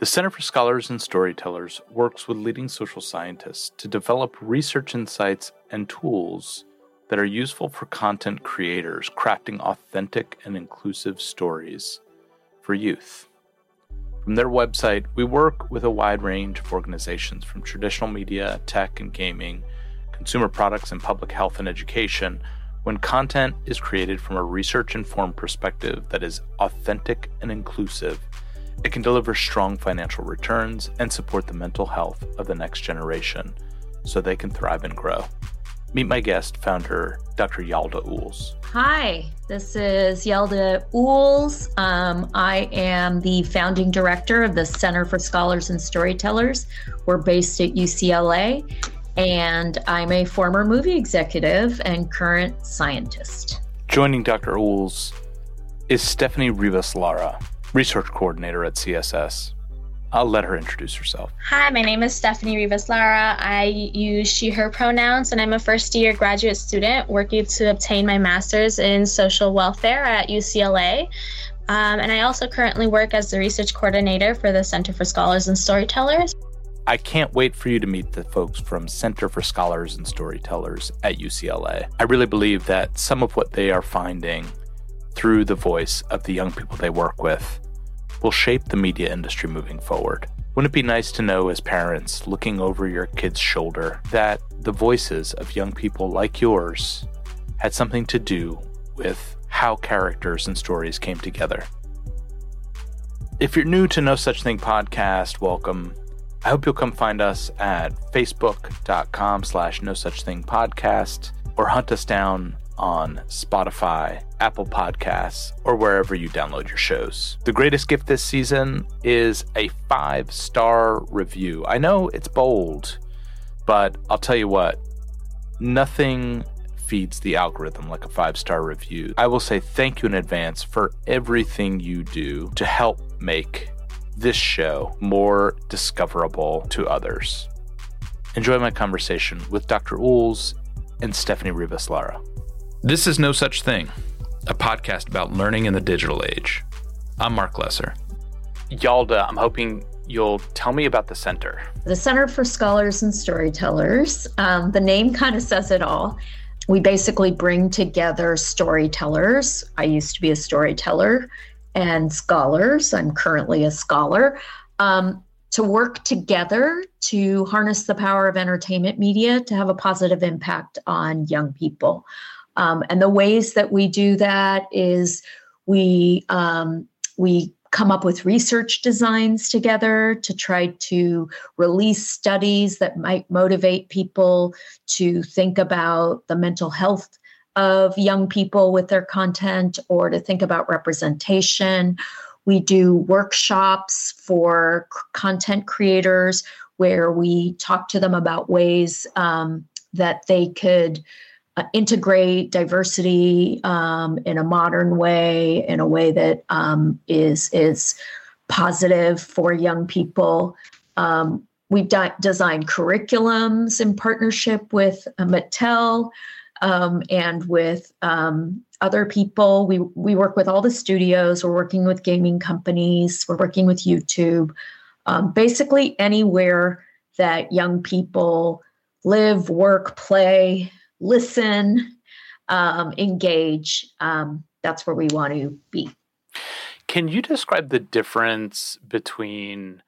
The Center for Scholars and Storytellers works with leading social scientists to develop research insights and tools that are useful for content creators crafting authentic and inclusive stories for youth. From their website, we work with a wide range of organizations from traditional media, tech and gaming, consumer products, and public health and education when content is created from a research informed perspective that is authentic and inclusive. It can deliver strong financial returns and support the mental health of the next generation so they can thrive and grow. Meet my guest, founder Dr. Yalda Uhls. Hi, this is Yalda Uhls. Um, I am the founding director of the Center for Scholars and Storytellers. We're based at UCLA, and I'm a former movie executive and current scientist. Joining Dr. Uhls is Stephanie Rivas Lara, research coordinator at CSS. I'll let her introduce herself. Hi, my name is Stephanie Rivas Lara. I use she, her pronouns, and I'm a first year graduate student working to obtain my master's in social welfare at UCLA. Um, and I also currently work as the research coordinator for the Center for Scholars and Storytellers. I can't wait for you to meet the folks from Center for Scholars and Storytellers at UCLA. I really believe that some of what they are finding through the voice of the young people they work with will shape the media industry moving forward. Wouldn't it be nice to know, as parents looking over your kid's shoulder, that the voices of young people like yours had something to do with how characters and stories came together? If you're new to No Such Thing podcast, welcome. I hope you'll come find us at facebook.com slash no such thing podcast or hunt us down on Spotify, Apple Podcasts, or wherever you download your shows. The greatest gift this season is a five star review. I know it's bold, but I'll tell you what, nothing feeds the algorithm like a five star review. I will say thank you in advance for everything you do to help make this show more discoverable to others. Enjoy my conversation with Dr. Uhls and Stephanie Rivas Lara. This is No Such Thing, a podcast about learning in the digital age. I'm Mark Lesser. Yalda, I'm hoping you'll tell me about the center. The Center for Scholars and Storytellers. Um, the name kind of says it all. We basically bring together storytellers. I used to be a storyteller and scholars. I'm currently a scholar. Um, to work together to harness the power of entertainment media to have a positive impact on young people. Um, and the ways that we do that is we um, we come up with research designs together to try to release studies that might motivate people to think about the mental health of young people with their content or to think about representation. We do workshops for c- content creators where we talk to them about ways um, that they could uh, integrate diversity um, in a modern way, in a way that um, is is positive for young people. Um, we've di- designed curriculums in partnership with uh, Mattel um, and with um, other people. We we work with all the studios. We're working with gaming companies. We're working with YouTube. Um, basically, anywhere that young people live, work, play, listen, um, engage. Um, that's where we want to be. Can you describe the difference between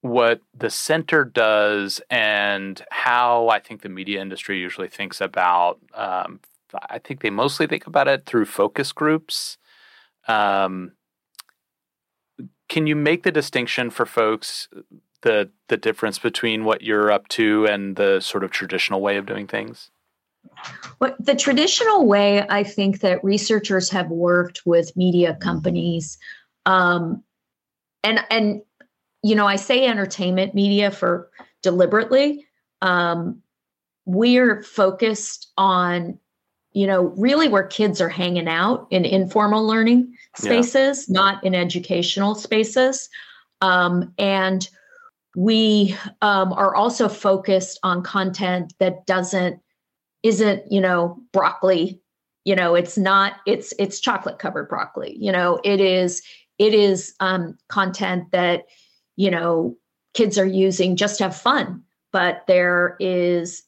what the center does and how I think the media industry usually thinks about? Um, I think they mostly think about it through focus groups. Um, can you make the distinction for folks the the difference between what you're up to and the sort of traditional way of doing things? The traditional way I think that researchers have worked with media companies, um, and and you know I say entertainment media for deliberately. Um, we're focused on you know really where kids are hanging out in informal learning spaces, yeah. not in educational spaces, um, and we um, are also focused on content that doesn't isn't you know broccoli. You know it's not it's it's chocolate covered broccoli. You know it is it is um, content that you know, kids are using just to have fun, but there is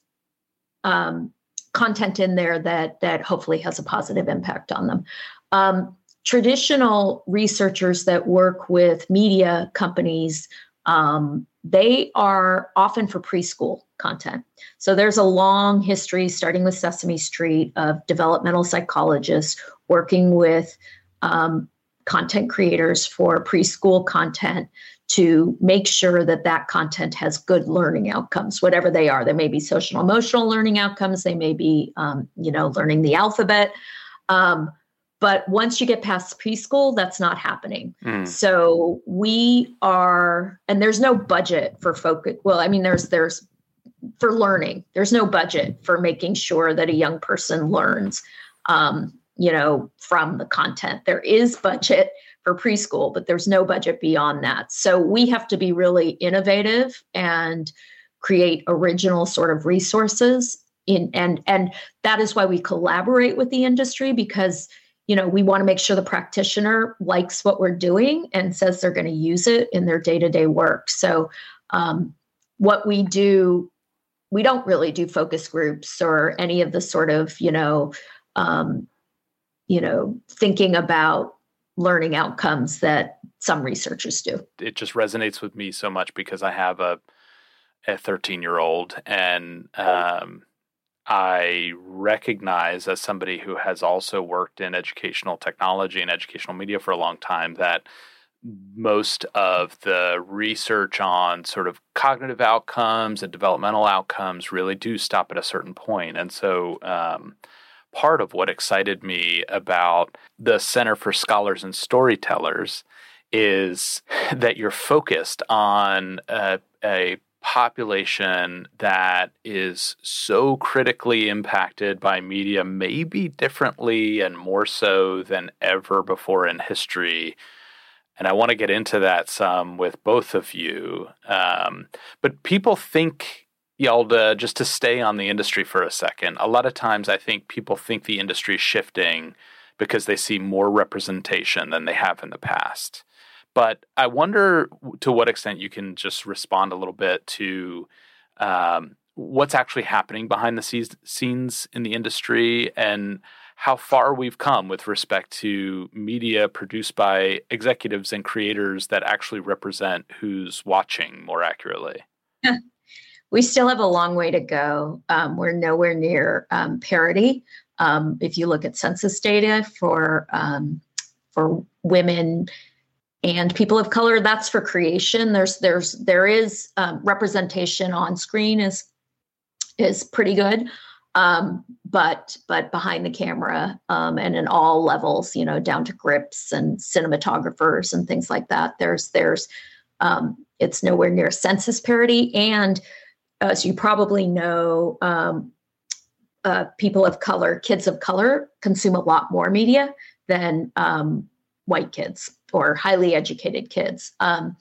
um, content in there that that hopefully has a positive impact on them. Um, traditional researchers that work with media companies um, they are often for preschool content. So there's a long history, starting with Sesame Street, of developmental psychologists working with um, content creators for preschool content to make sure that that content has good learning outcomes whatever they are there may be social emotional learning outcomes they may be um, you know learning the alphabet um, but once you get past preschool that's not happening mm. so we are and there's no budget for focus well i mean there's there's for learning there's no budget for making sure that a young person learns um, you know, from the content. There is budget for preschool, but there's no budget beyond that. So we have to be really innovative and create original sort of resources in and and that is why we collaborate with the industry because you know we want to make sure the practitioner likes what we're doing and says they're going to use it in their day-to-day work so um, what we do we don't really do focus groups or any of the sort of you know um, you know, thinking about learning outcomes that some researchers do. It just resonates with me so much because I have a a 13 year old and um, I recognize as somebody who has also worked in educational technology and educational media for a long time that most of the research on sort of cognitive outcomes and developmental outcomes really do stop at a certain point. And so, um, part of what excited me about the Center for Scholars and Storytellers is that you're focused on a, a population that is so critically impacted by media, maybe differently and more so than ever before in history. And I want to get into that some with both of you. Um, but people think Yalda, just to stay on the industry for a second, a lot of times I think people think the industry is shifting because they see more representation than they have in the past. But I wonder to what extent you can just respond a little bit to um, what's actually happening behind the scenes in the industry and how far we've come with respect to media produced by executives and creators that actually represent who's watching more accurately. We still have a long way to go. Um, we're nowhere near um, parity. Um, if you look at census data for um, for women and people of color, that's for creation. There's there's there is um, representation on screen is is pretty good, um, but but behind the camera and in all levels, you know, down to grips and cinematographers and things like that. There's there's it's nowhere near census parity and as you probably know, um, uh, people of color, kids of color, consume a lot more media than um, white kids or highly educated kids. Um,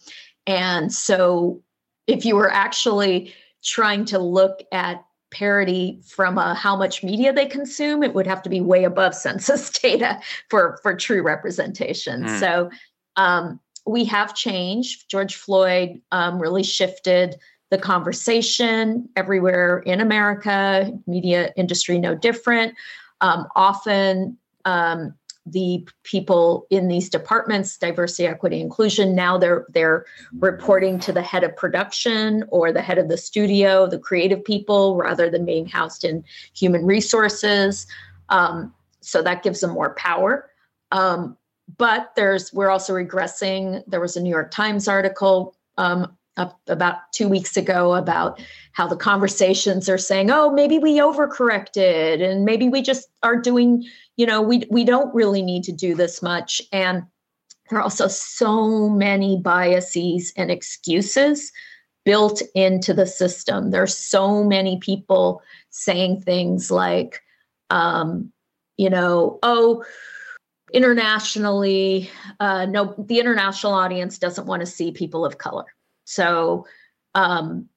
and so, if you were actually trying to look at parity from how much media they consume, it would have to be way above census data for for true representation. Mm. So um, we have changed. George Floyd um, really shifted the conversation everywhere in America, media industry no different. Um, often, um, the people in these departments, diversity, equity, inclusion, now they're they're reporting to the head of production or the head of the studio, the creative people, rather than being housed in human resources. Um, so that gives them more power. Um, but there's we're also regressing. There was a New York Times article um, about two weeks ago about how the conversations are saying, oh, maybe we overcorrected and maybe we just are doing, you know, we, we don't really need to do this much. And there are also so many biases and excuses built into the system. There's so many people saying things like, um, you know, oh, internationally, uh, no, the international audience doesn't want to see people of color so, um,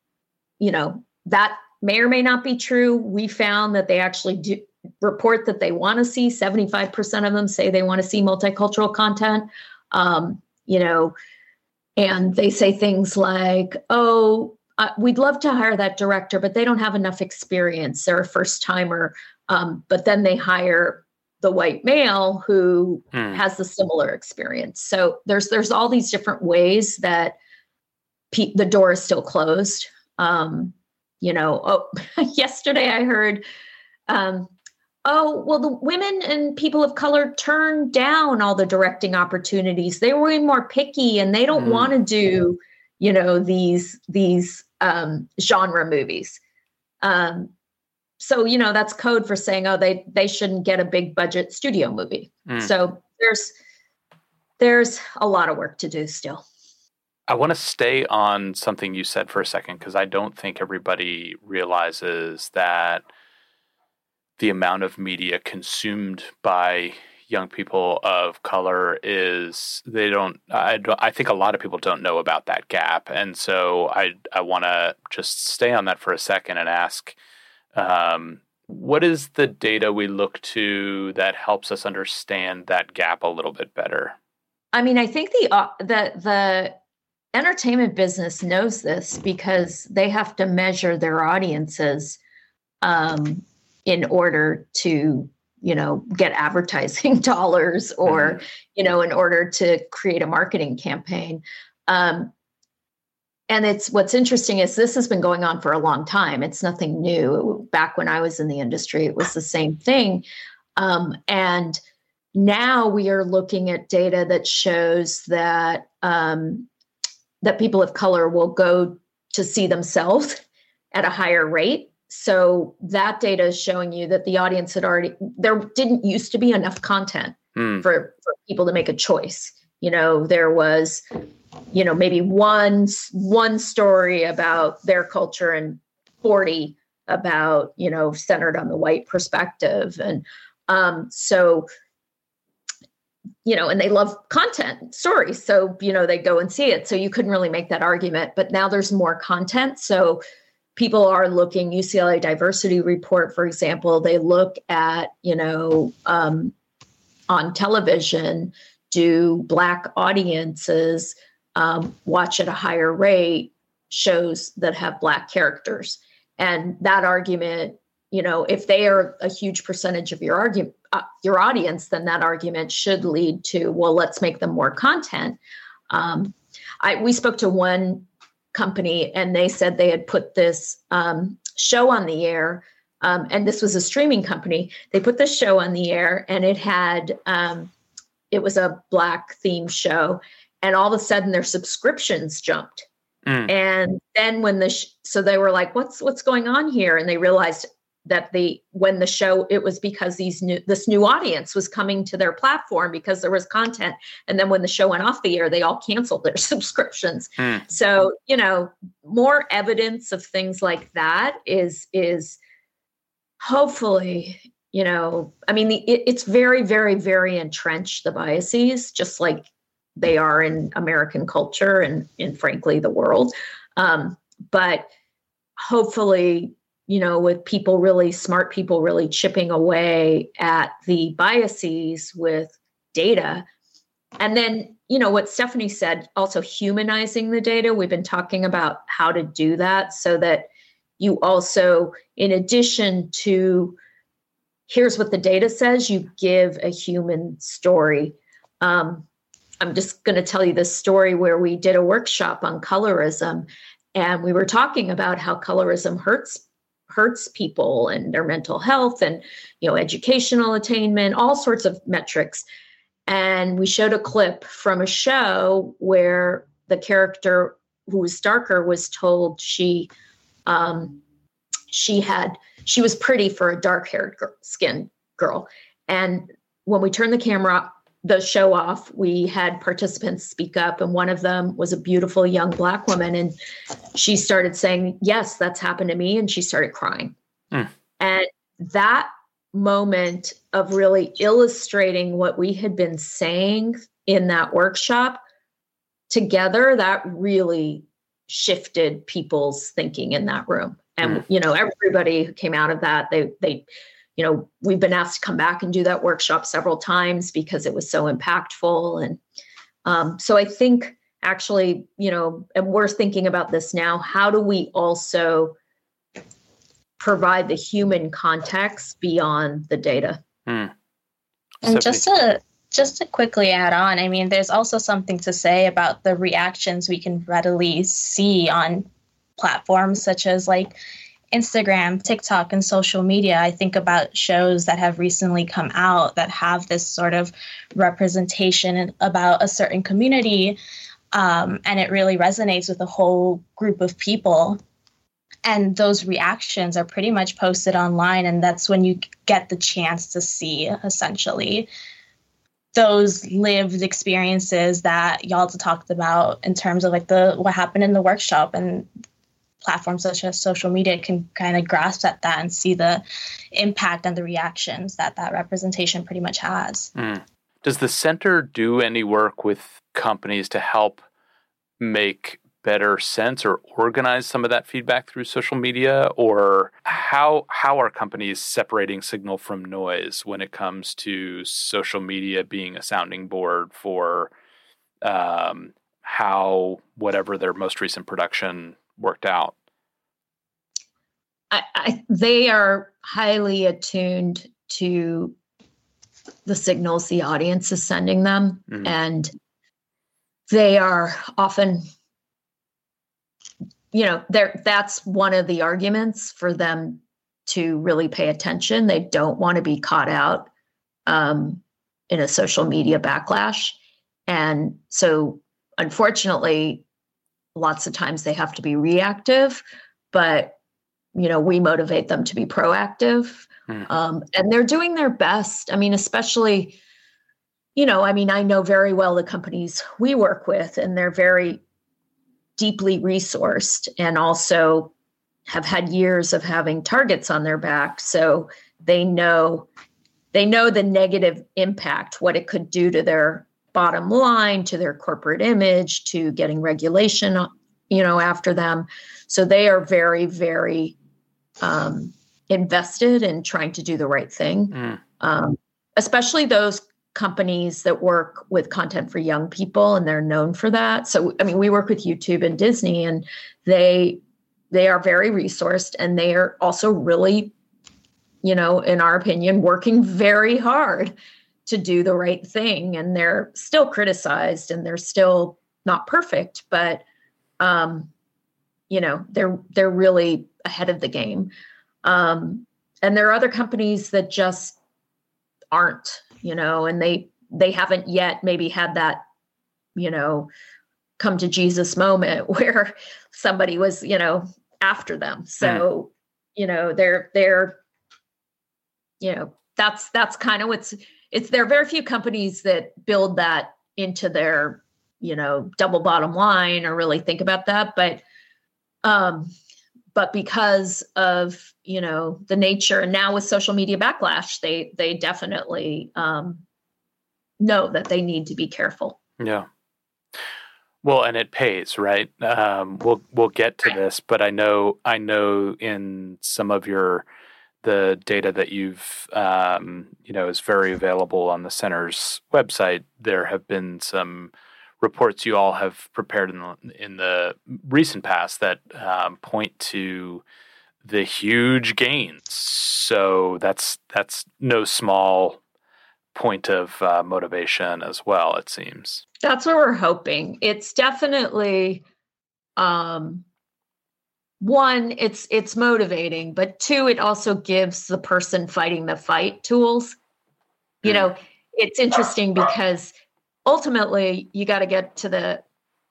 you know, that may or may not be true. We found that they actually do report that they want to see 75% of them say they want to see multicultural content. Um, you know, and they say things like, "Oh, uh, we'd love to hire that director, but they don't have enough experience. They're a first timer." Um, but then they hire the white male who hmm. has the similar experience. So there's there's all these different ways that pe- the door is still closed. Um, you know, oh, yesterday I heard um, oh, well, the women and people of color turn down all the directing opportunities. They were more picky and they don't mm. want to do, you know, these these um, genre movies. Um, so you know that's code for saying, oh, they they shouldn't get a big budget studio movie. Mm. So there's there's a lot of work to do still. I want to stay on something you said for a second because I don't think everybody realizes that the amount of media consumed by young people of color is they don't I, I think a lot of people don't know about that gap and so i i want to just stay on that for a second and ask um, what is the data we look to that helps us understand that gap a little bit better? I mean i think the uh, the the entertainment business knows this because they have to measure their audiences um, in order to you know get advertising dollars or mm-hmm. you know in order to create a marketing campaign. Um, and it's what's interesting is this has been going on for a long time. It's nothing new. Back when i was in the industry it was the same thing. Um, and now we are looking at data that shows that um, that people of color will go to see themselves at a higher rate. So that data is showing you that the audience had already there didn't used to be enough content mm. for, for people to make a choice. You know there was you know maybe one one story about their culture and 40 about you know centered on the white perspective. And um so you know and they love content stories. So you know they go and see it. So you couldn't really make that argument but now there's more content. So people are looking ucla diversity report for example they look at you know um, on television do black audiences um, watch at a higher rate shows that have black characters. And that argument you know if they are a huge percentage of your argument uh, your audience then that argument should lead to well let's make them more content. Um, I, we spoke to one company and they said they had put this um, show on the air. Um, and this was a streaming company. They put this show on the air and it had um, it was a black theme show and all of a sudden their subscriptions jumped. Mm. and then when the sh- so they were like what's what's going on here? And they realized that the when the show it was because these new this new audience was coming to their platform because there was content. And then when the show went off the air they all canceled their subscriptions. Mm. so you know more evidence of things like that is is hopefully you know i mean the, it, it's very very very entrenched the biases just like they are in american culture and in frankly the world. Um, but hopefully you know, with people really smart people really chipping away at the biases with data. And then, you know, what Stephanie said, also humanizing the data. We've been talking about how to do that so that you also, in addition to here's what the data says, you give a human story. Um, I'm just going to tell you this story where we did a workshop on colorism and we were talking about how colorism hurts hurts people and their mental health and you know educational attainment all sorts of metrics. And we showed a clip from a show where the character who was darker was told she um, she had she was pretty for a dark haired skin girl. And when we turned the camera the show off, we had participants speak up, and one of them was a beautiful young black woman, and she started saying, "Yes, that's happened to me," and she started crying. Mm. And that moment of really illustrating what we had been saying in that workshop together, that really shifted people's thinking in that room. And mm. you know, everybody who came out of that, they they you know, we've been asked to come back and do that workshop several times because it was so impactful. And um, so I think actually, you know, and we're thinking about this now. How do we also provide the human context beyond the data? Hmm. And just to just to quickly add on, I mean, there's also something to say about the reactions we can readily see on platforms such as like Instagram, TikTok, and social media. I think about shows that have recently come out that have this sort of representation about a certain community. Um, and it really resonates with a whole group of people. And those reactions are pretty much posted online. And that's when you get the chance to see essentially those lived experiences that y'all talked about in terms of like the what happened in the workshop and platforms such as social media can kind of grasp at that and see the impact and the reactions that that representation pretty much has. Mm. Does the center do any work with companies to help make better sense or organize some of that feedback through social media or how how are companies separating signal from noise when it comes to social media being a sounding board for um, how whatever their most recent production worked out? I, I, they are highly attuned to the signals the audience is sending them mm-hmm. and they are often you know there that's one of the arguments for them to really pay attention. They don't want to be caught out um, in a social media backlash. And so unfortunately lots of times they have to be reactive but you know we motivate them to be proactive. Mm. um, and they're doing their best. I mean especially you know i mean i know very well the companies we work with and they're very deeply resourced and also have had years of having targets on their back. So they know they know the negative impact what it could do to their bottom line to their corporate image to getting regulation you know after them. So they are very very um, invested in trying to do the right thing. Mm. um, especially those companies that work with content for young people and they're known for that. So i mean we work with youtube and disney and they they are very resourced and they are also really you know in our opinion working very hard to do the right thing and they're still criticized and they're still not perfect but um you know they're they're really ahead of the game um and there are other companies that just aren't you know, and they they haven't yet maybe had that, you know, come to Jesus moment where somebody was, you know, after them. So, mm. you know, they're they're you know, that's that's kind of what's it's there are very few companies that build that into their, you know, double bottom line or really think about that, but um but because of you know the nature and now with social media backlash they they definitely um, know that they need to be careful. Yeah. Well and it pays right? Um, we'll we'll get to this but i know i know in some of your the data that you've um, you know is very available on the center's website there have been some reports you all have prepared in the in the recent past that um, point to the huge gains. So that's that's no small point of uh, motivation as well. It seems that's what we're hoping. It's definitely um, one. It's it's motivating, but two, it also gives the person fighting the fight tools. You mm. know, it's interesting because ultimately you got to get to the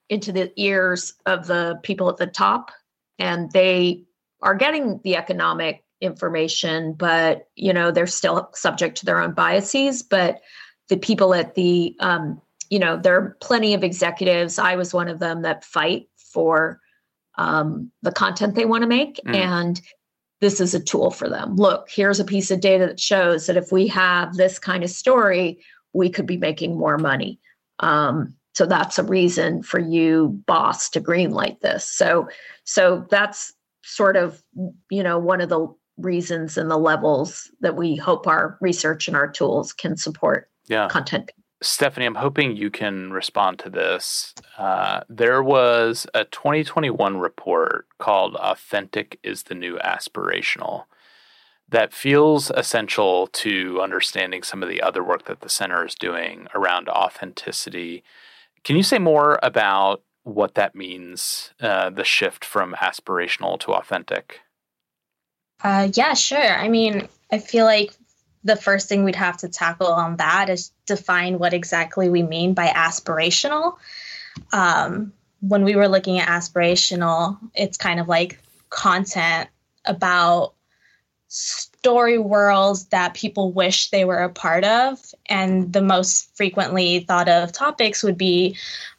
into the ears of the people at the top and they are getting the economic information but you know they're still subject to their own biases but the people at the um, you know there are plenty of executives i was one of them that fight for um, the content they want to make mm. and this is a tool for them look here's a piece of data that shows that if we have this kind of story we could be making more money um, so that's a reason for you, boss, to greenlight this. So, so that's sort of you know one of the reasons and the levels that we hope our research and our tools can support yeah. content Stephanie, I'm hoping you can respond to this. Uh, there was a 2021 report called Authentic is the New Aspirational that feels essential to understanding some of the other work that the center is doing around authenticity. Can you say more about what that means, uh, the shift from aspirational to authentic? Uh, yeah, sure. I mean, I feel like the first thing we'd have to tackle on that is define what exactly we mean by aspirational. Um, when we were looking at aspirational, it's kind of like content about story worlds that people wish they were a part of. And the most frequently thought of topics would be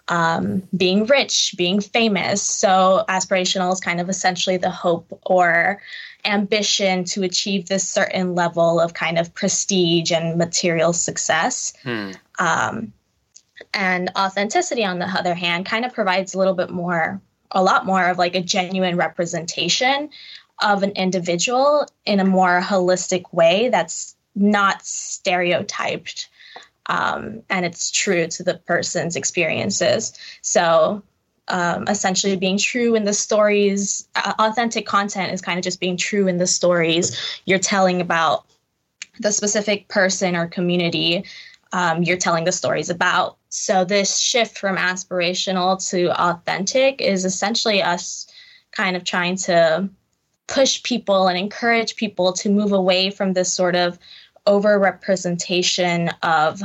um, being rich, being famous. So, aspirational is kind of essentially the hope or ambition to achieve this certain level of kind of prestige and material success. Hmm. Um, and authenticity, on the other hand, kind of provides a little bit more, a lot more of like a genuine representation of an individual in a more holistic way that's not stereotyped um, and it's true to the person's experiences. So um, essentially being true in the stories. Authentic content is kind of just being true in the stories you're telling about the specific person or community um, you're telling the stories about. So, this shift from aspirational to authentic is essentially us kind of trying to push people and encourage people to move away from this sort of over representation of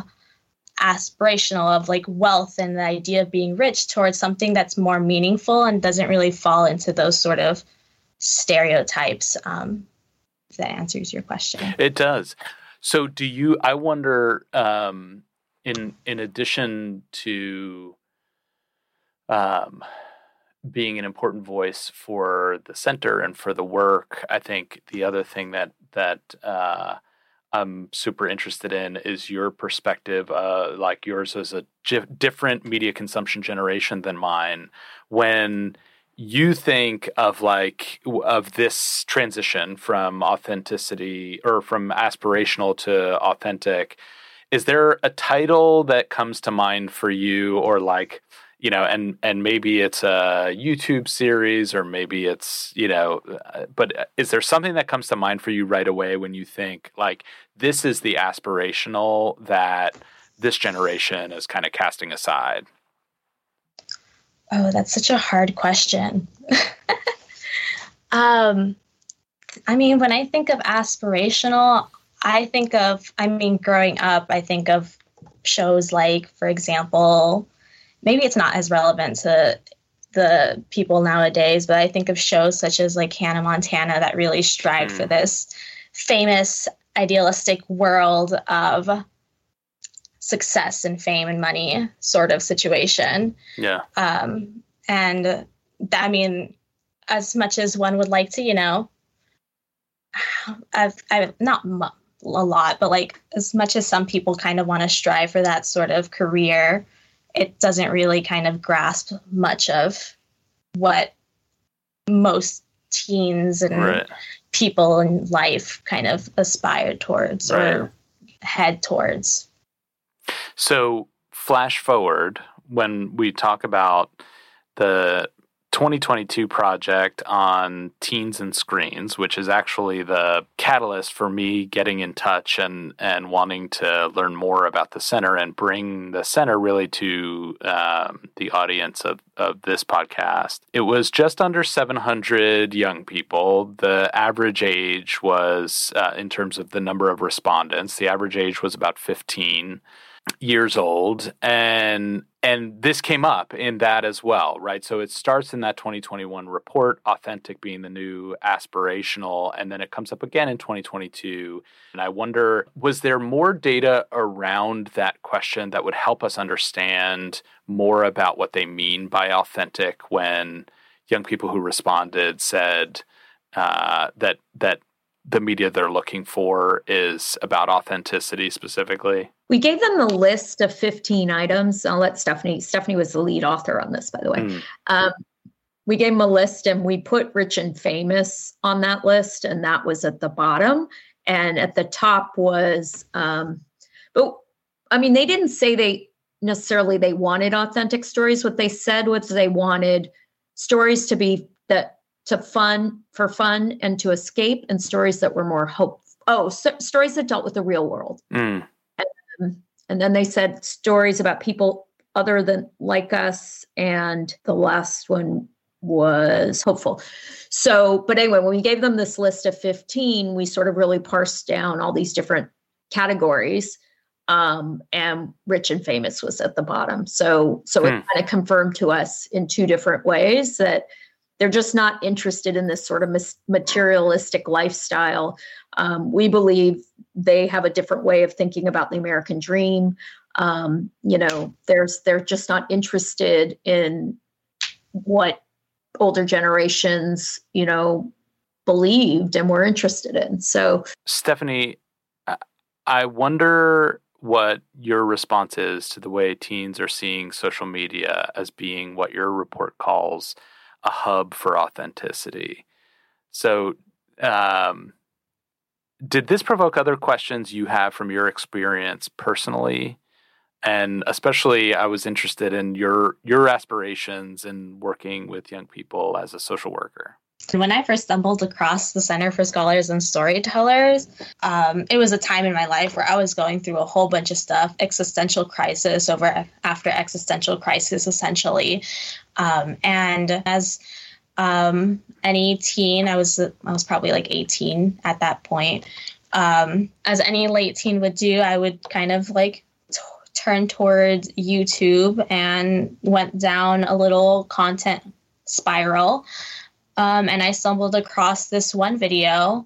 aspirational of like wealth and the idea of being rich towards something that's more meaningful and doesn't really fall into those sort of stereotypes um, if that answers your question. It does. So do you i wonder um, in in addition to um, being an important voice for the center and for the work i think the other thing that that uh, I'm super interested in is your perspective, uh, like yours as a different media consumption generation than mine. When you think of like of this transition from authenticity or from aspirational to authentic, is there a title that comes to mind for you, or like? You know and and maybe it's a youtube series or maybe it's you know uh, but uh, is there something that comes to mind for you right away when you think like this is the aspirational that this generation is kind of casting aside? Oh that's such a hard question. Um i mean when i think of aspirational i think of i mean growing up i think of shows like for example maybe it's not as relevant to the people nowadays, but I think of shows such as like Hannah Montana that really strive mm. for this famous idealistic world of success and fame and money sort of situation. Yeah. Um, and th- I mean, as much as one would like to, you know, I've, I've not a lot, but like as much as some people kind of want to strive for that sort of career it doesn't really kind of grasp much of what most teens and right. people in life kind of aspire towards right. or head towards. So, flash forward when we talk about the 2022 project on teens and screens, which is actually the catalyst for me getting in touch and and wanting to learn more about the center and bring the center really to um, the audience of of this podcast. It was just under 700 young people. The average age was, uh, in terms of the number of respondents, the average age was about 15 years old and and this came up in that as well right? So it starts in that 2021 report authentic being the new aspirational and then it comes up again in 2022 and i wonder was there more data around that question that would help us understand more about what they mean by authentic when young people who responded said uh, that that the media they're looking for is about authenticity specifically? We gave them the list of 15 items. I'll let Stephanie, Stephanie was the lead author on this, by the way. Mm. Um, we gave them a list and we put rich and famous on that list, and that was at the bottom. And at the top was, um, but I mean, they didn't say they necessarily they wanted authentic stories. What they said was they wanted stories to be that to fun for fun and to escape, and stories that were more hope. Oh, so, stories that dealt with the real world. Mm. And, and then they said stories about people other than like us. And the last one was hopeful. So, but anyway, when we gave them this list of 15, we sort of really parsed down all these different categories. Um, and rich and famous was at the bottom. So, so hmm. it kind of confirmed to us in two different ways that they're just not interested in this sort of materialistic lifestyle. Um, we believe they have a different way of thinking about the American dream. Um, you know, there's they're just not interested in what older generations, you know, believed and were interested in. So, Stephanie, I wonder what your response is to the way teens are seeing social media as being what your report calls a hub for authenticity. So, um, did this provoke other questions you have from your experience personally? And especially, I was interested in your your aspirations in working with young people as a social worker. When I first stumbled across the Center for Scholars and Storytellers, um, it was a time in my life where I was going through a whole bunch of stuff, existential crisis over after existential crisis, essentially. Um, and as um, any teen, I was I was probably like 18 at that point. Um, as any late teen would do, I would kind of like turn towards YouTube and went down a little content spiral. Um, and I stumbled across this one video,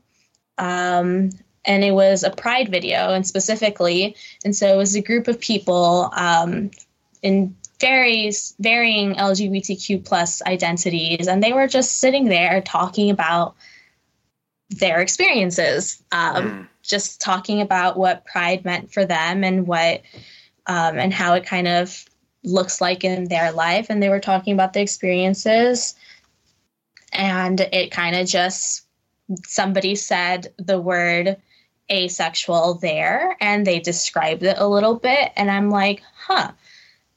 um, and it was a Pride video, and specifically, and so it was a group of people um, in various varying LGBTQ plus identities, and they were just sitting there talking about their experiences, um, mm. just talking about what Pride meant for them and what um, and how it kind of looks like in their life, and they were talking about the experiences and it kind of just somebody said the word asexual there and they described it a little bit. And i'm like huh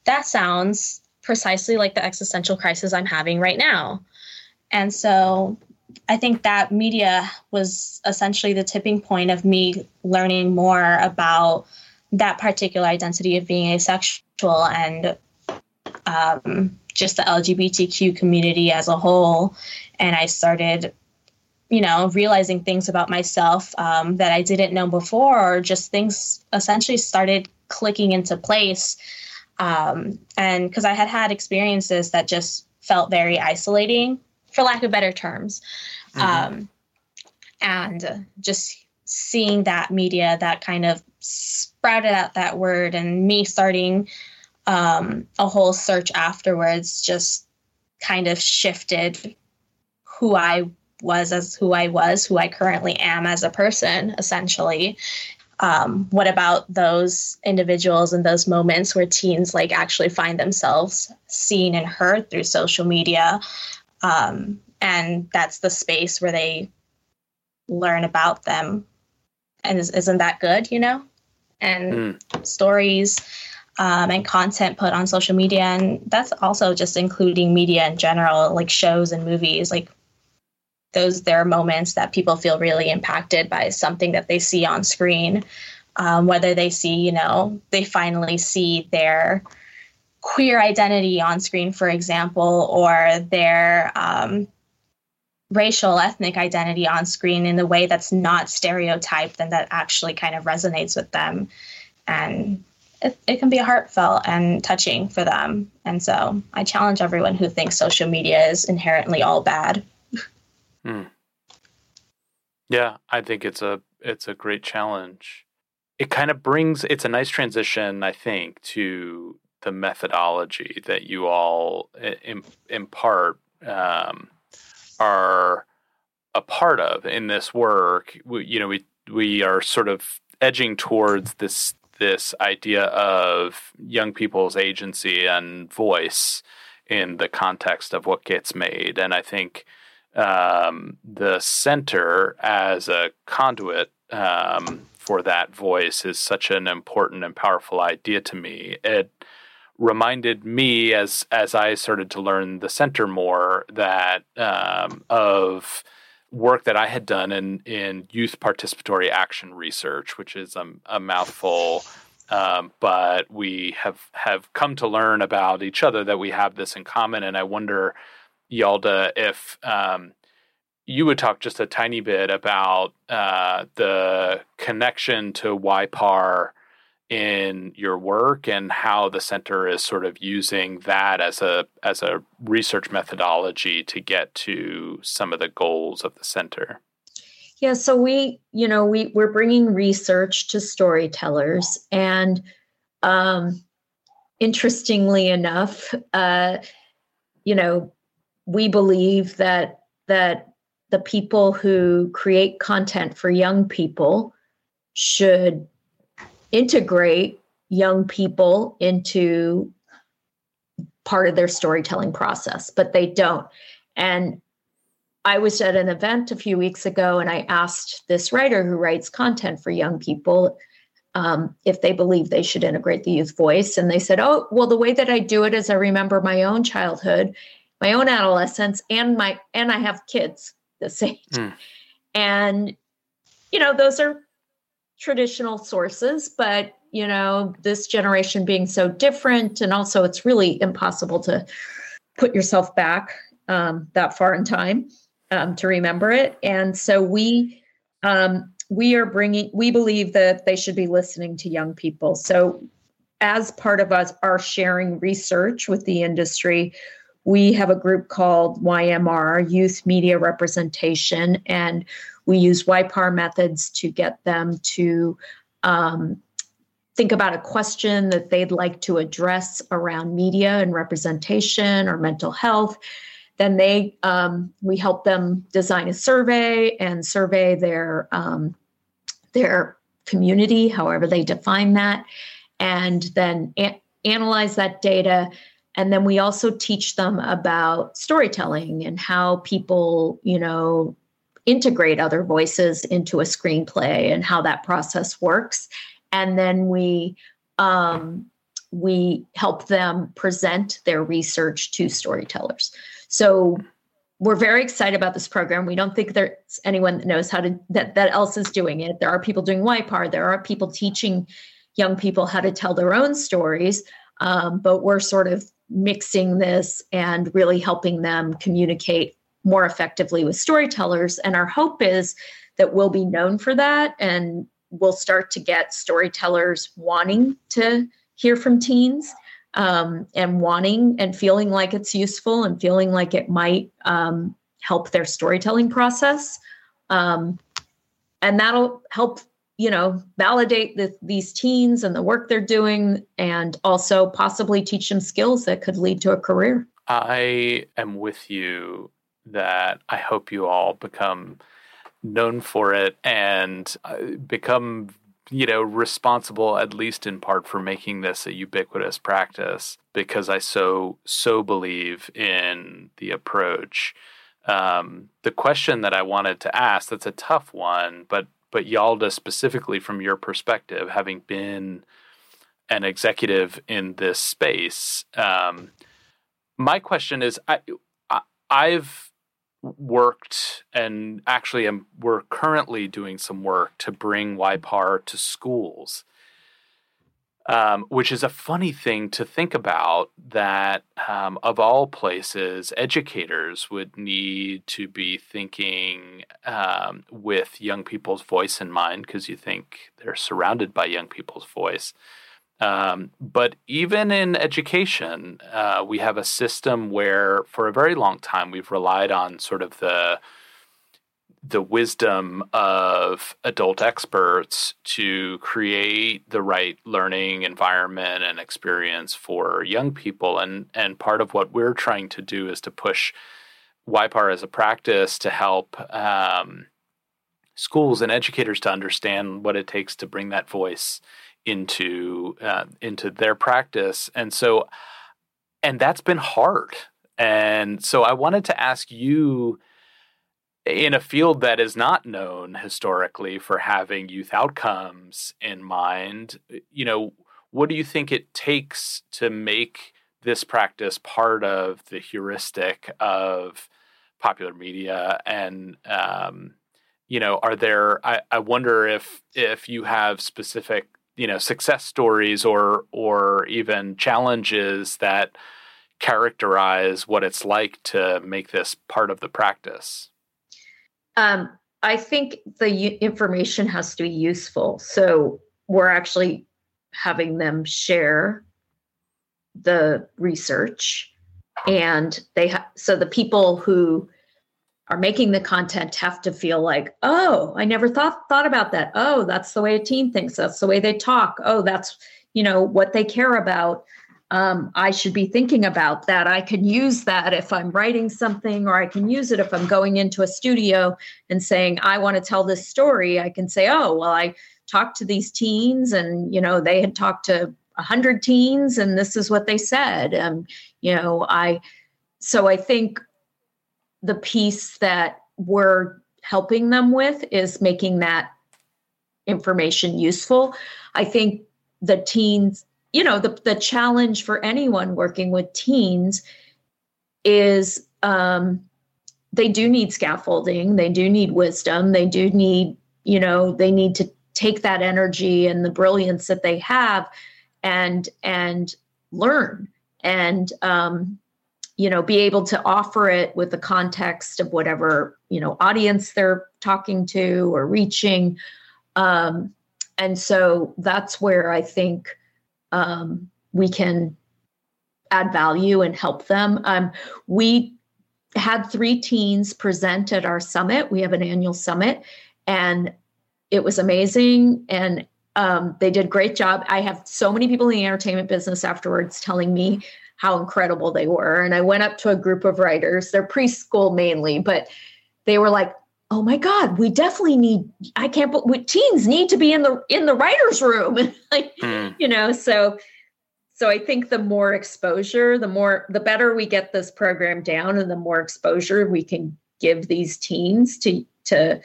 that sounds precisely like the existential crisis i'm having right now. And so i think that media was essentially the tipping point of me learning more about that particular identity of being asexual and um, just the lgbtq community as a whole and I started, you know, realizing things about myself um, that I didn't know before, or just things essentially started clicking into place. Um, and because I had had experiences that just felt very isolating, for lack of better terms. Mm-hmm. Um, and just seeing that media that kind of sprouted out that word and me starting um, a whole search afterwards just kind of shifted who I was as who I was, who I currently am as a person, essentially. Um, what about those individuals and those moments where teens like actually find themselves seen and heard through social media? Um, and that's the space where they learn about them. And is, isn't that good, you know? And mm. stories um, and content put on social media. And that's also just including media in general, like shows and movies. Like those there are moments that people feel really impacted by something that they see on screen um, whether they see you know they finally see their queer identity on screen for example or their um, racial ethnic identity on screen in a way that's not stereotyped and that actually kind of resonates with them and it, it can be heartfelt and touching for them and so i challenge everyone who thinks social media is inherently all bad Hmm. Yeah, I think it's a it's a great challenge. It kind of brings it's a nice transition, I think, to the methodology that you all impart um, are a part of in this work. We, you know, we we are sort of edging towards this this idea of young people's agency and voice in the context of what gets made, and I think um, the center as a conduit um, for that voice is such an important and powerful idea to me. It reminded me as as I started to learn the center more that um, of work that I had done in in youth participatory action research, which is a, a mouthful. Um, but we have have come to learn about each other that we have this in common, and I wonder, Yalda, if um, you would talk just a tiny bit about uh, the connection to YPAR in your work and how the center is sort of using that as a as a research methodology to get to some of the goals of the center? Yeah so we you know we we're bringing research to storytellers and um interestingly enough uh you know we believe that that the people who create content for young people should integrate young people into part of their storytelling process, but they don't. And I was at an event a few weeks ago and I asked this writer who writes content for young people um, if they believe they should integrate the youth voice. And they said, oh, well, the way that I do it is I remember my own childhood, my own adolescence, and my and I have kids this age. Mm. And you know, those are traditional sources, but you know, this generation being so different, and also it's really impossible to put yourself back um, that far in time um, to remember it. And so we um, we are bringing. We believe that they should be listening to young people. So as part of us our sharing research with the industry we have a group called YMR, Youth Media Representation, and we use YPAR methods to get them to um, think about a question that they'd like to address around media and representation or mental health. Then they um, we help them design a survey and survey their um, their community, however they define that, and then a- analyze that data and then we also teach them about storytelling and how people you know integrate other voices into a screenplay and how that process works and then we um, we help them present their research to storytellers so we're very excited about this program. We don't think there's anyone that knows how to that that else is doing it. There are people doing YPAR. There are people teaching young people how to tell their own stories. Um, but we're sort of mixing this and really helping them communicate more effectively with storytellers. And our hope is that we'll be known for that and we'll start to get storytellers wanting to hear from teens um, and wanting and feeling like it's useful and feeling like it might um, help their storytelling process. Um, and that'll help you know validate the, these teens and the work they're doing and also possibly teach them skills that could lead to a career i am with you that i hope you all become known for it and uh, become you know responsible at least in part for making this a ubiquitous practice because i so so believe in the approach. Um, the question that i wanted to ask that's a tough one but but Yalda specifically from your perspective, having been an executive in this space, um, my question is, I, I have worked and actually am we're currently doing some work to bring YPAR to schools. Um, which is a funny thing to think about that um, of all places educators would need to be thinking um, with young people's voice in mind because you think they're surrounded by young people's voice um, but even in education uh, we have a system where for a very long time we've relied on sort of the the wisdom of adult experts to create the right learning environment and experience for young people. And, and part of what we're trying to do is to push YPAR as a practice to help um, schools and educators to understand what it takes to bring that voice into uh, into their practice. And so, and that's been hard. And so, I wanted to ask you in a field that is not known historically for having youth outcomes in mind, you know, what do you think it takes to make this practice part of the heuristic of popular media and um, you know are there I, I wonder if if you have specific you know success stories or or even challenges that characterize what it's like to make this part of the practice? Um, i think the information has to be useful. So we're actually having them share the research and they ha- so the people who are making the content have to feel like oh i never thought thought about that. Oh that's the way a teen thinks. That's the way they talk. Oh that's you know what they care about. Um, i should be thinking about that. I can use that if i'm writing something or i can use it if i'm going into a studio and saying i want to tell this story. I can say oh well i talked to these teens and you know they had talked to 100 teens and this is what they said. Um, you know i so i think the piece that we're helping them with is making that information useful. I think the teens you know the, the challenge for anyone working with teens is um, they do need scaffolding they do need wisdom they do need you know they need to take that energy and the brilliance that they have and and learn. And um, you know be able to offer it with the context of whatever you know audience they're talking to or reaching. Um, and so that's where i think um, we can add value and help them. Um, we had three teens present at our summit. We have an annual summit and it was amazing. And um, they did a great job. I have so many people in the entertainment business afterwards telling me how incredible they were. And I went up to a group of writers, they're preschool mainly, but they were like, oh my god we definitely need i can't but teens need to be in the in the writers room like mm. you know so so i think the more exposure the more the better we get this program down and the more exposure we can give these teens to to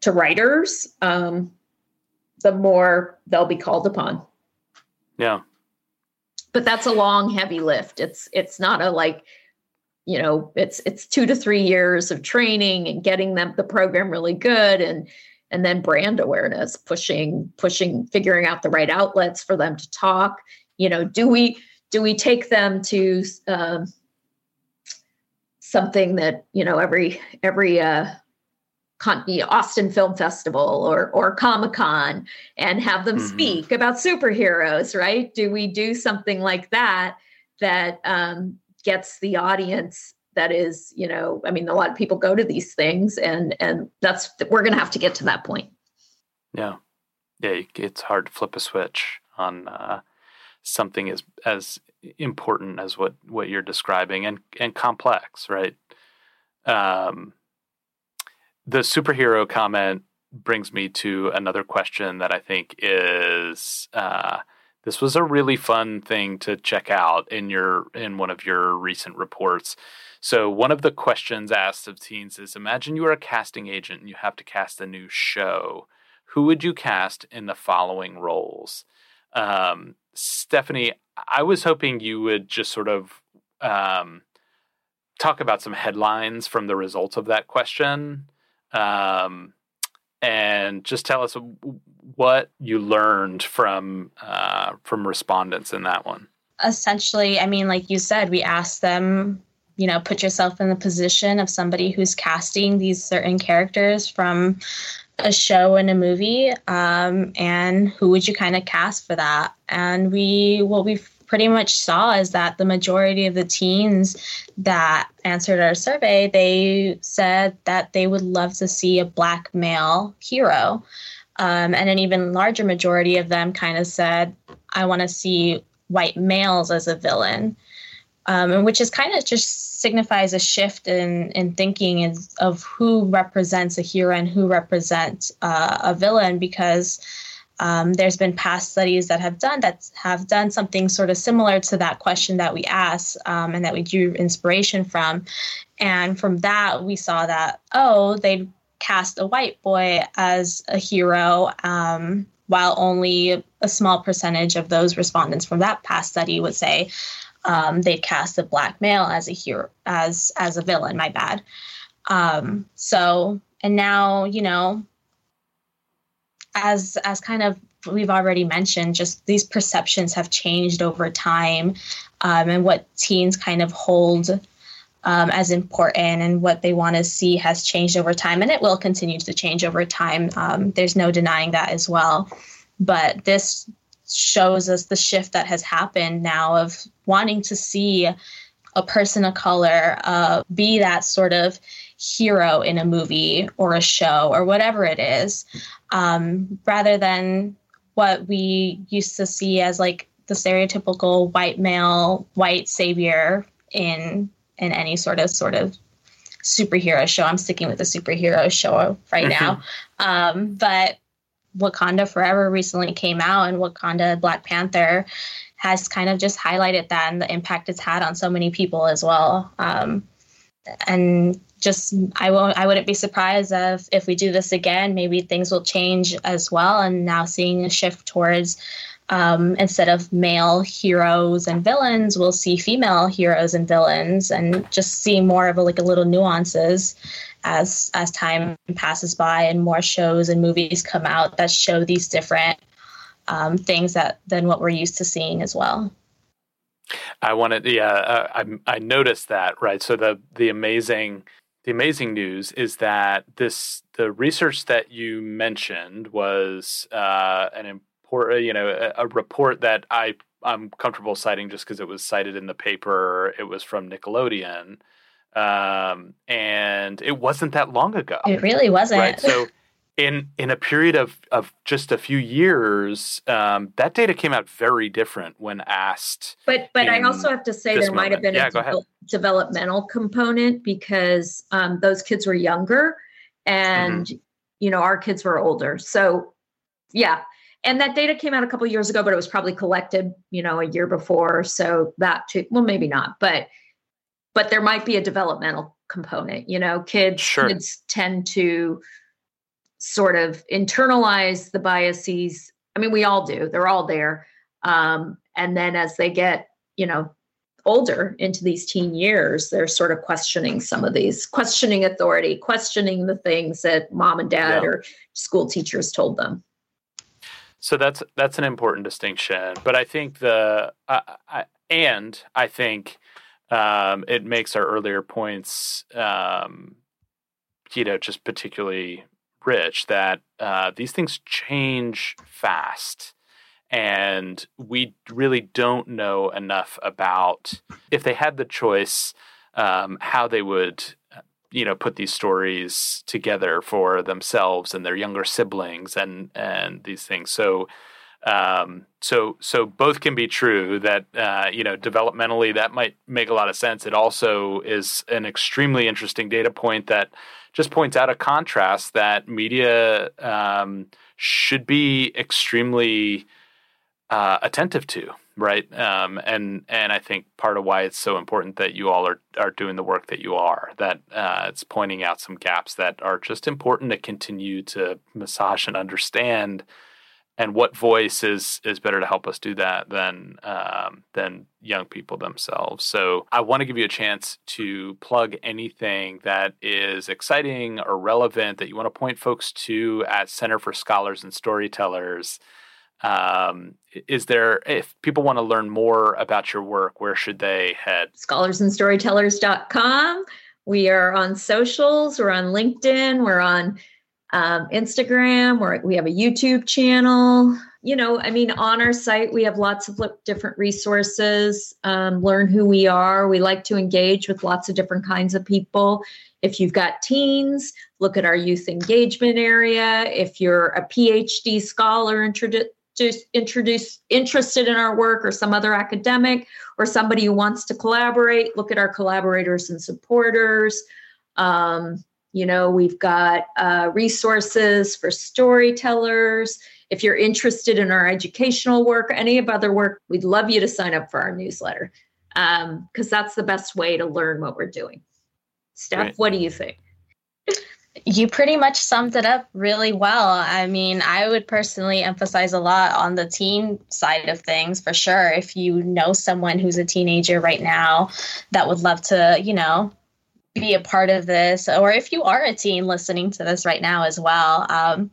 to writers um the more they'll be called upon. Yeah. But that's a long, heavy lift. It's it's not a like, you know, it's it's two to three years of training and getting them the program really good and and then brand awareness, pushing, pushing, figuring out the right outlets for them to talk. You know, do we do we take them to um, something that you know every every uh, Austin Film Festival or or Comic Con and have them mm-hmm. speak about superheroes, right? Do we do something like that that um, gets the audience that is, you know, I mean, a lot of people go to these things, and and that's we're going to have to get to that point. Yeah, yeah, it's hard to flip a switch on uh, something as as important as what what you're describing and and complex, right? Um, the superhero comment brings me to another question that I think is uh, this was a really fun thing to check out in your in one of your recent reports. So one of the questions asked of teens is imagine you are a casting agent and you have to cast a new show. Who would you cast in the following roles? Um, Stephanie, I was hoping you would just sort of um, talk about some headlines from the results of that question um, and just tell us what you learned from uh, from respondents in that one. Essentially, I mean, like you said, we asked them, you know, put yourself in the position of somebody who's casting these certain characters from a show and a movie, um, and who would you kind of cast for that? And we, what we've pretty much saw is that the majority of the teens that answered our survey, they said that they would love to see a black male hero. Um, and an even larger majority of them kind of said, I want to see white males as a villain. Um, and which is kind of just signifies a shift in, in thinking is, of who represents a hero and who represents uh, a villain because um, there's been past studies that have done that have done something sort of similar to that question that we asked um, and that we drew inspiration from. And from that we saw that oh they cast a white boy as a hero um, while only a small percentage of those respondents from that past study would say um, they'd cast a black male as a hero as as a villain my bad. Um, so and now you know as as kind of we've already mentioned just these perceptions have changed over time um, and what teens kind of hold um, as important and what they want to see has changed over time and it will continue to change over time. Um, there's no denying that as well. But this shows us the shift that has happened now of wanting to see a person of color uh, be that sort of hero in a movie or a show or whatever it is, um, rather than what we used to see as like the stereotypical white male, white savior in in any sort of sort of superhero show. I'm sticking with the superhero show right mm-hmm. now, um, but Wakanda Forever recently came out, and Wakanda Black Panther has kind of just highlighted that and the impact it's had on so many people as well. Um, and just I won't I wouldn't be surprised if if we do this again, maybe things will change as well. And now seeing a shift towards um, instead of male heroes and villains, we'll see female heroes and villains, and just see more of a, like a little nuances as as time passes by and more shows and movies come out that show these different um, things that than what we're used to seeing as well. I wanted, yeah, uh, I I noticed that right. So the the amazing the amazing news is that this the research that you mentioned was uh, an important, you know, a, a, report that I I'm comfortable citing just because it was cited in the paper. It was from Nickelodeon, um, and it wasn't that long ago. It really wasn't. Right. So in in a period of of just a few years, um, that data came out very different when asked. But but I also have to say there might have been yeah, a de- developmental component because um, those kids were younger, and mm-hmm. you know our kids were older. So yeah, and that data came out a couple years ago, but it was probably collected you know a year before. So that too, well maybe not, but but there might be a developmental component. You know, kids sure. kids tend to sort of internalize the biases. I mean, we all do, they're all there. Um, and then as they get, you know, older into these teen years, they're sort of questioning some of these, questioning authority, questioning the things that mom and dad yeah. or school teachers told them. So that's that's an important distinction, but I think the uh, I, and I think um, it makes our earlier points, um, you know, just particularly Rich that uh, these things change fast. And we really don't know enough about if they had the choice, um, how they would, you know, put these stories together for themselves and their younger siblings and and these things. So, um, so so both can be true. That uh, you know, developmentally, that might make a lot of sense. It also is an extremely interesting data point that just points out a contrast that media um, should be extremely uh, attentive to, right? Um, and and I think part of why it's so important that you all are are doing the work that you are. That uh, it's pointing out some gaps that are just important to continue to massage and understand and what voice is is better to help us do that than um, than young people themselves. So I want to give you a chance to plug anything that is exciting or relevant that you want to point folks to at Center for Scholars and Storytellers. Um, is there if people want to learn more about your work, where should they head? Scholarsandstorytellers.com. We are on socials. We're on LinkedIn. We're on um, Instagram, or we have a YouTube channel. You know, I mean, on our site, we have lots of different resources. Um, learn who we are. We like to engage with lots of different kinds of people. If you've got teens, look at our youth engagement area. If you're a PhD scholar introduce introduce interested in our work or some other academic or somebody who wants to collaborate look at our collaborators and supporters um, you know, we've got uh, resources for storytellers. if you're interested in our educational work, any of other work, we'd love you to sign up for our newsletter because um, that's the best way to learn what we're doing. Steph, right. what do you think? You pretty much summed it up really well. I mean, I would personally emphasize a lot on the teen side of things for sure. If you know someone who's a teenager right now that would love to, you know, be a part of this, or if you are a teen listening to this right now as well, um,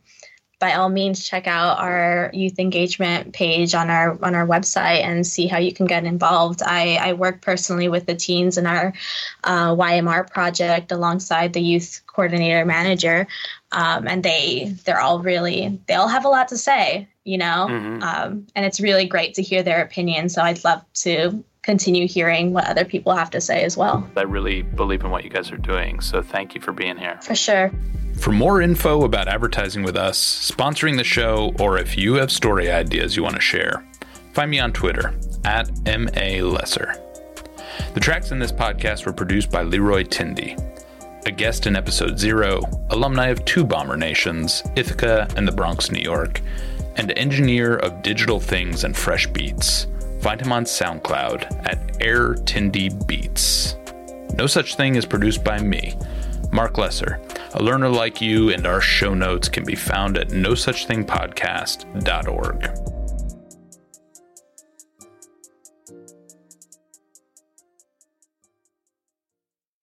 by all means check out our youth engagement page on our on our website and see how you can get involved. I, I work personally with the teens in our uh, YMR project alongside the youth coordinator manager, um, and they they're all really they all have a lot to say, you know, mm-hmm. um, and it's really great to hear their opinion. So I'd love to continue hearing what other people have to say as well. I really believe in what you guys are doing. So thank you for being here. For sure. For more info about advertising with us, sponsoring the show, or if you have story ideas you want to share, find me on Twitter at MA Lesser. The tracks in this podcast were produced by Leroy Tindy, a guest in episode zero, alumni of two bomber nations, Ithaca and the Bronx, New York, and engineer of digital things and fresh beats. Find him on SoundCloud at Air Tindy Beats. No such thing is produced by me, Mark Lesser. A learner like you and our show notes can be found at nosuchthingpodcast.org.